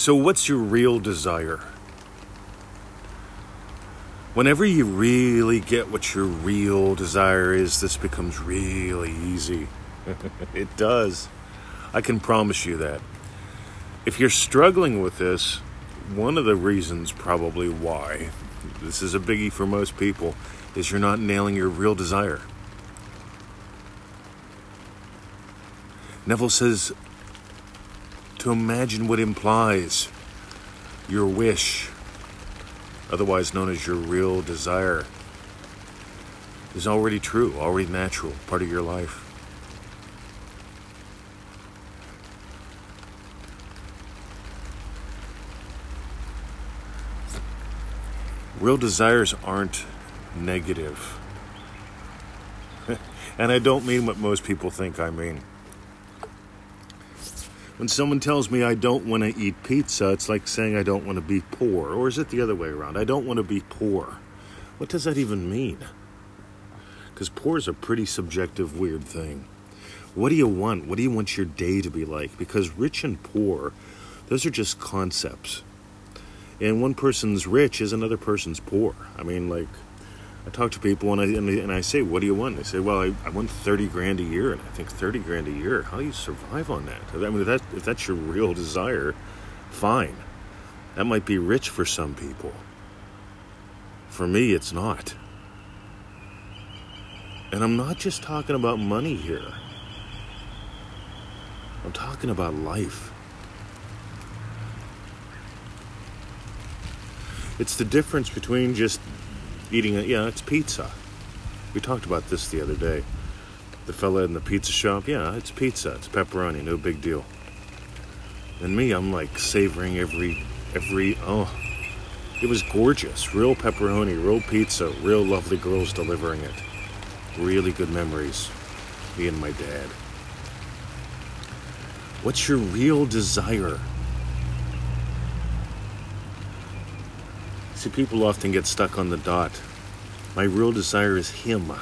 So, what's your real desire? Whenever you really get what your real desire is, this becomes really easy. it does. I can promise you that. If you're struggling with this, one of the reasons probably why this is a biggie for most people is you're not nailing your real desire. Neville says to imagine what implies your wish, otherwise known as your real desire, is already true, already natural, part of your life. Real desires aren't negative. and I don't mean what most people think I mean. When someone tells me I don't want to eat pizza, it's like saying I don't want to be poor. Or is it the other way around? I don't want to be poor. What does that even mean? Because poor is a pretty subjective, weird thing. What do you want? What do you want your day to be like? Because rich and poor, those are just concepts. And one person's rich is another person's poor. I mean, like, I talk to people and I, and, and I say, what do you want? They say, well, I, I want 30 grand a year. And I think 30 grand a year, how do you survive on that? I mean, if, that, if that's your real desire, fine. That might be rich for some people. For me, it's not. And I'm not just talking about money here. I'm talking about life. It's the difference between just eating it. Yeah, it's pizza. We talked about this the other day. The fella in the pizza shop, yeah, it's pizza. It's pepperoni, no big deal. And me, I'm like savoring every, every, oh, it was gorgeous. Real pepperoni, real pizza, real lovely girls delivering it. Really good memories. Me and my dad. What's your real desire? See, people often get stuck on the dot. My real desire is him.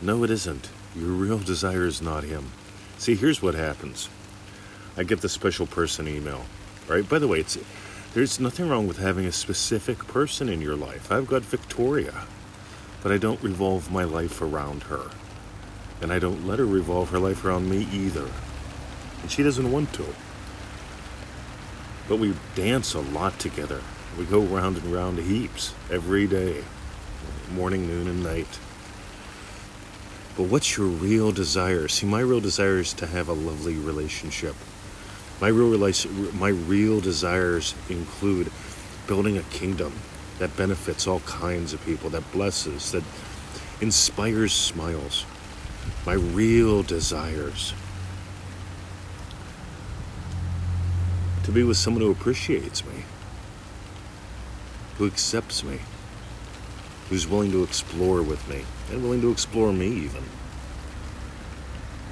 No, it isn't. Your real desire is not him. See, here's what happens. I get the special person email, right? By the way, it's there's nothing wrong with having a specific person in your life. I've got Victoria, but I don't revolve my life around her. And I don't let her revolve her life around me either. And she doesn't want to. But we dance a lot together. We go round and round heaps every day, morning, noon, and night. But what's your real desire? See, my real desire is to have a lovely relationship. My real my real desires include building a kingdom that benefits all kinds of people, that blesses, that inspires smiles. My real desires to be with someone who appreciates me, who accepts me, who's willing to explore with me, and willing to explore me even.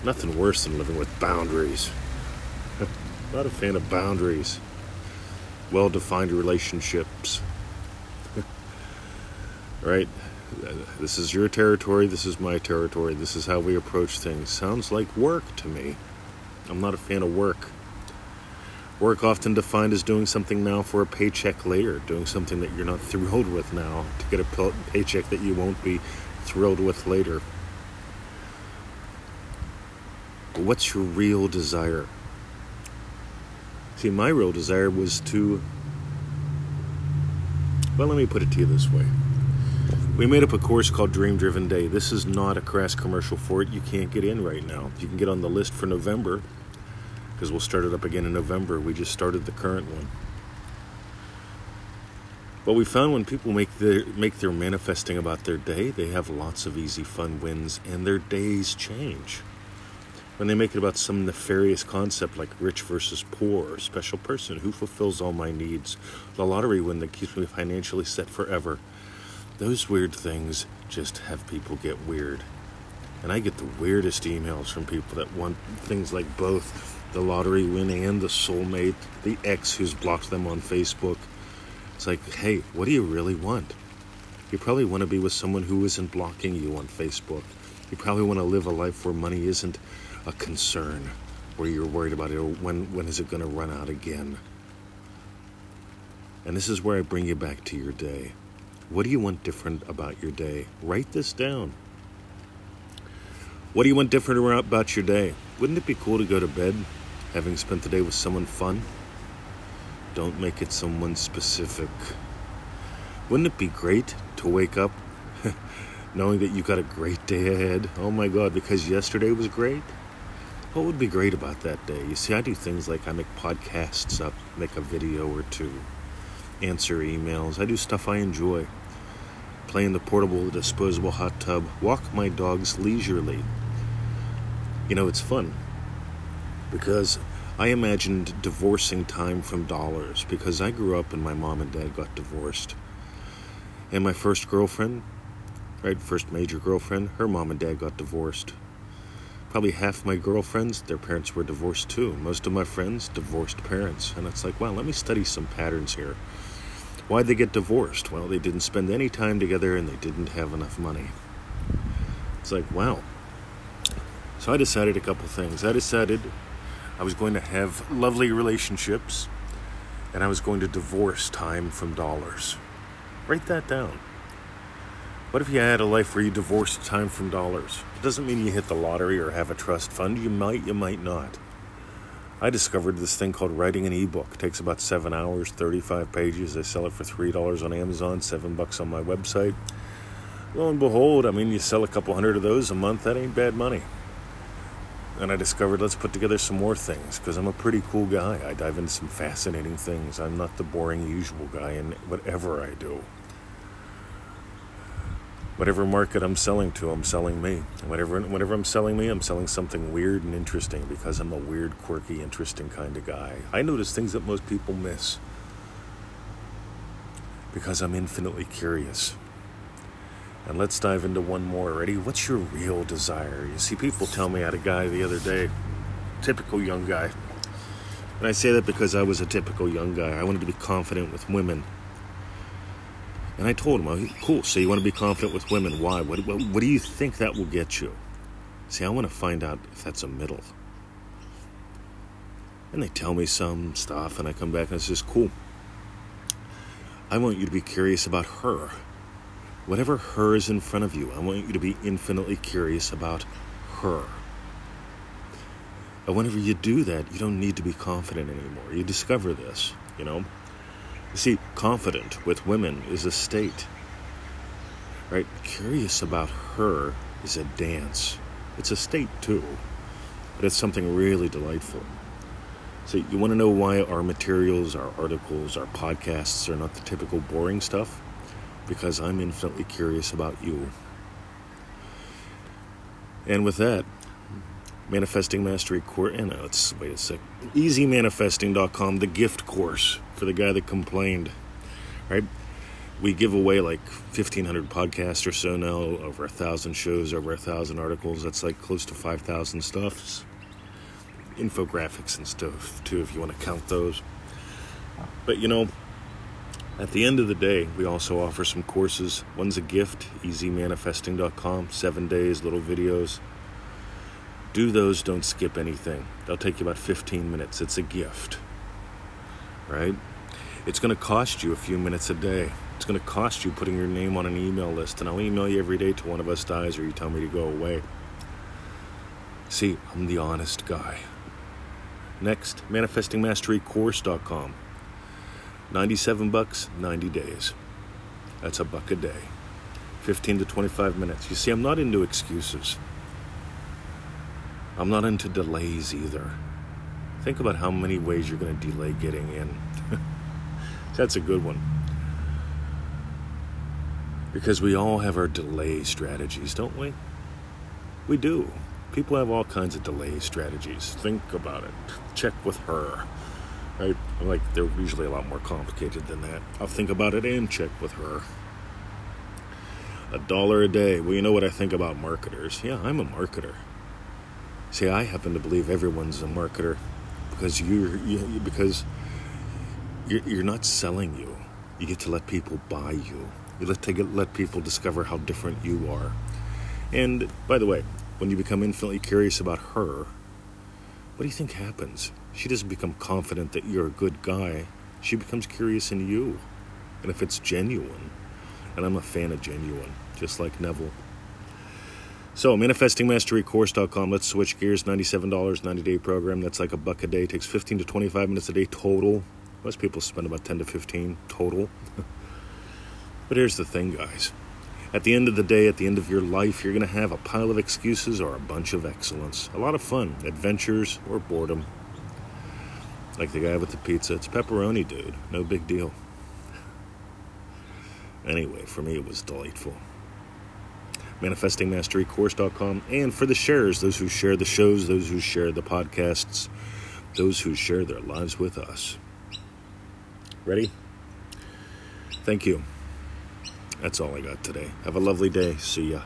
Nothing worse than living with boundaries. Not a fan of boundaries. Well defined relationships. right? This is your territory, this is my territory, this is how we approach things. Sounds like work to me. I'm not a fan of work. Work often defined as doing something now for a paycheck later, doing something that you're not thrilled with now to get a paycheck that you won't be thrilled with later. But what's your real desire? See, my real desire was to. Well, let me put it to you this way. We made up a course called Dream Driven Day. This is not a crass commercial for it. You can't get in right now. You can get on the list for November because we'll start it up again in November. We just started the current one. But we found when people make their make their manifesting about their day, they have lots of easy fun wins and their days change. When they make it about some nefarious concept like rich versus poor, or special person who fulfills all my needs, the lottery win that keeps me financially set forever, those weird things just have people get weird. And I get the weirdest emails from people that want things like both the lottery win and the soulmate, the ex who's blocked them on Facebook. It's like, hey, what do you really want? You probably want to be with someone who isn't blocking you on Facebook. You probably want to live a life where money isn't a concern, where you're worried about it. or When when is it going to run out again? And this is where I bring you back to your day. What do you want different about your day? Write this down. What do you want different about your day? Wouldn't it be cool to go to bed having spent the day with someone fun? Don't make it someone specific. Wouldn't it be great to wake up knowing that you've got a great day ahead? Oh my God, because yesterday was great? What would be great about that day? You see, I do things like I make podcasts up, make a video or two, answer emails. I do stuff I enjoy. Play in the portable, disposable hot tub, walk my dogs leisurely. You know, it's fun because I imagined divorcing time from dollars because I grew up and my mom and dad got divorced. And my first girlfriend, right, first major girlfriend, her mom and dad got divorced. Probably half my girlfriends, their parents were divorced too. Most of my friends, divorced parents. And it's like, wow, let me study some patterns here. Why'd they get divorced? Well, they didn't spend any time together and they didn't have enough money. It's like, wow. So I decided a couple things. I decided I was going to have lovely relationships and I was going to divorce time from dollars. Write that down. What if you had a life where you divorced time from dollars? It doesn't mean you hit the lottery or have a trust fund. You might, you might not. I discovered this thing called writing an ebook. It takes about seven hours, 35 pages. I sell it for $3 on Amazon, seven bucks on my website. Lo and behold, I mean, you sell a couple hundred of those a month, that ain't bad money. And I discovered let's put together some more things because I'm a pretty cool guy. I dive into some fascinating things. I'm not the boring, usual guy in whatever I do whatever market I'm selling to, I'm selling me. And whatever, whenever I'm selling me, I'm selling something weird and interesting because I'm a weird, quirky, interesting kind of guy. I notice things that most people miss because I'm infinitely curious. And let's dive into one more. Ready? What's your real desire? You see, people tell me I had a guy the other day, typical young guy. And I say that because I was a typical young guy. I wanted to be confident with women. And I told him, cool, so you want to be confident with women. Why? What, what, what do you think that will get you? See, I want to find out if that's a middle. And they tell me some stuff, and I come back and it's just cool. I want you to be curious about her. Whatever her is in front of you, I want you to be infinitely curious about her. And whenever you do that, you don't need to be confident anymore. You discover this, you know. You see, confident with women is a state. Right? Curious about her is a dance. It's a state too, but it's something really delightful. So, you want to know why our materials, our articles, our podcasts are not the typical boring stuff? Because I'm infinitely curious about you. And with that, Manifesting Mastery course. And no, it's wait a sec. EasyManifesting.com, the gift course for the guy that complained. Right? We give away like 1,500 podcasts or so now, over a thousand shows, over a thousand articles. That's like close to 5,000 stuffs. Infographics and stuff too, if you want to count those. But you know, at the end of the day, we also offer some courses. One's a gift, easymanifesting.com, seven days, little videos do those, don't skip anything. They'll take you about 15 minutes. It's a gift, right? It's going to cost you a few minutes a day. It's going to cost you putting your name on an email list, and I'll email you every day till one of us dies or you tell me to go away. See, I'm the honest guy. Next, manifestingmasterycourse.com. 97 bucks, 90 days. That's a buck a day. 15 to 25 minutes. You see, I'm not into excuses. I'm not into delays either. Think about how many ways you're going to delay getting in. That's a good one. Because we all have our delay strategies, don't we? We do. People have all kinds of delay strategies. Think about it. Check with her. Right? Like they're usually a lot more complicated than that. I'll think about it and check with her. A dollar a day. Well, you know what I think about marketers. Yeah, I'm a marketer. See, I happen to believe everyone's a marketer because you're you, because you're, you're not selling you. You get to let people buy you. You let to let people discover how different you are. And by the way, when you become infinitely curious about her, what do you think happens? She doesn't become confident that you're a good guy. She becomes curious in you. And if it's genuine, and I'm a fan of genuine, just like Neville. So, manifestingmasterycourse.com. Let's switch gears. $97, 90 day program. That's like a buck a day. It takes 15 to 25 minutes a day total. Most people spend about 10 to 15 total. but here's the thing, guys. At the end of the day, at the end of your life, you're going to have a pile of excuses or a bunch of excellence. A lot of fun, adventures, or boredom. Like the guy with the pizza. It's pepperoni, dude. No big deal. Anyway, for me, it was delightful. ManifestingMasteryCourse.com. And for the sharers, those who share the shows, those who share the podcasts, those who share their lives with us. Ready? Thank you. That's all I got today. Have a lovely day. See ya.